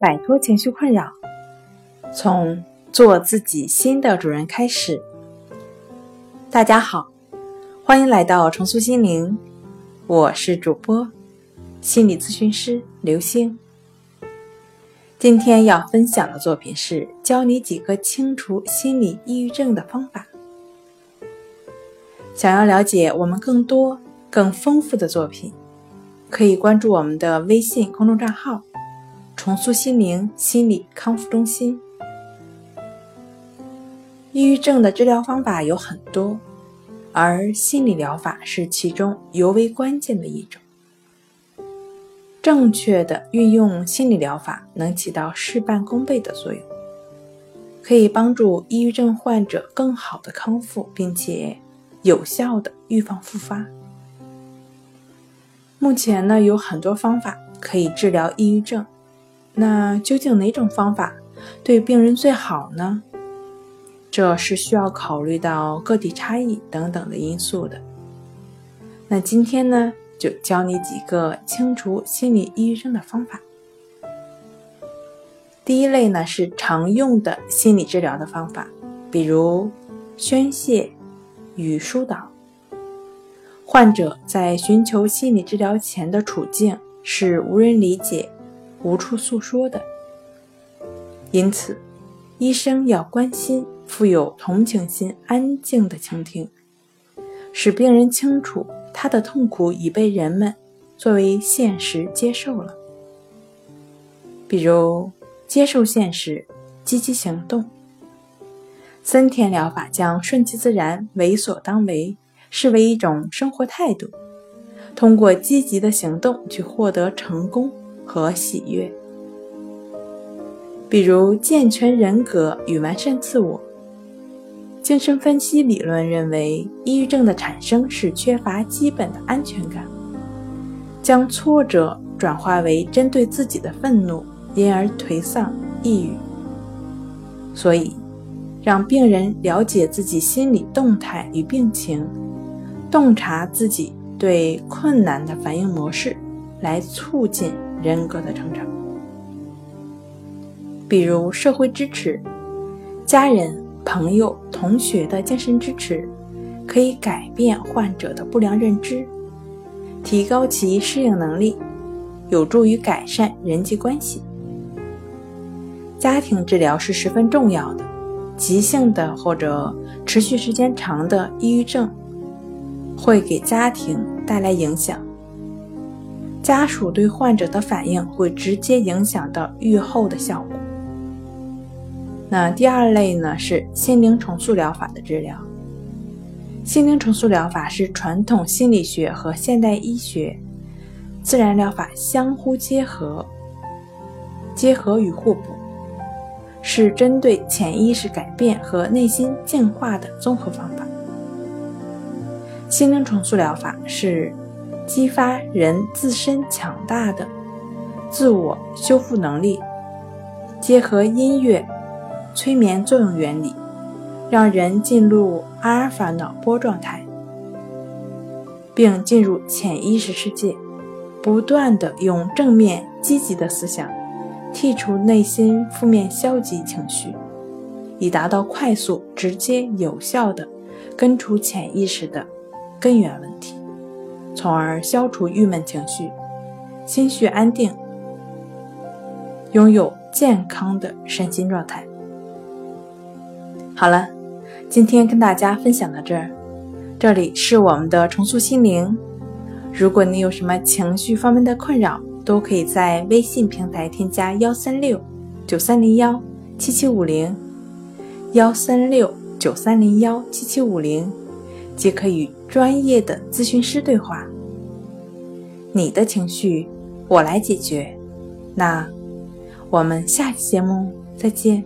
摆脱情绪困扰，从做自己新的主人开始。大家好，欢迎来到重塑心灵，我是主播心理咨询师刘星。今天要分享的作品是教你几个清除心理抑郁症的方法。想要了解我们更多更丰富的作品。可以关注我们的微信公众账号“重塑心灵心理康复中心”。抑郁症的治疗方法有很多，而心理疗法是其中尤为关键的一种。正确的运用心理疗法，能起到事半功倍的作用，可以帮助抑郁症患者更好的康复，并且有效的预防复发。目前呢，有很多方法可以治疗抑郁症，那究竟哪种方法对病人最好呢？这是需要考虑到个体差异等等的因素的。那今天呢，就教你几个清除心理抑郁症的方法。第一类呢是常用的心理治疗的方法，比如宣泄与疏导。患者在寻求心理治疗前的处境是无人理解、无处诉说的，因此，医生要关心、富有同情心、安静的倾听，使病人清楚他的痛苦已被人们作为现实接受了。比如，接受现实，积极行动。森田疗法将顺其自然、为所当为。视为一种生活态度，通过积极的行动去获得成功和喜悦。比如健全人格与完善自我。精神分析理论认为，抑郁症的产生是缺乏基本的安全感，将挫折转化为针对自己的愤怒，因而颓丧抑郁。所以，让病人了解自己心理动态与病情。洞察自己对困难的反应模式，来促进人格的成长。比如社会支持、家人、朋友、同学的精神支持，可以改变患者的不良认知，提高其适应能力，有助于改善人际关系。家庭治疗是十分重要的，急性的或者持续时间长的抑郁症。会给家庭带来影响，家属对患者的反应会直接影响到愈后的效果。那第二类呢是心灵重塑疗法的治疗。心灵重塑疗法是传统心理学和现代医学、自然疗法相互结合、结合与互补，是针对潜意识改变和内心净化的综合方法。心灵重塑疗法是激发人自身强大的自我修复能力，结合音乐、催眠作用原理，让人进入阿尔法脑波状态，并进入潜意识世界，不断的用正面积极的思想剔除内心负面消极情绪，以达到快速、直接、有效的根除潜意识的。根源问题，从而消除郁闷情绪，心绪安定，拥有健康的身心状态。好了，今天跟大家分享到这儿，这里是我们的重塑心灵。如果你有什么情绪方面的困扰，都可以在微信平台添加幺三六九三零幺七七五零幺三六九三零幺七七五零。即可与专业的咨询师对话，你的情绪我来解决。那我们下期节目再见。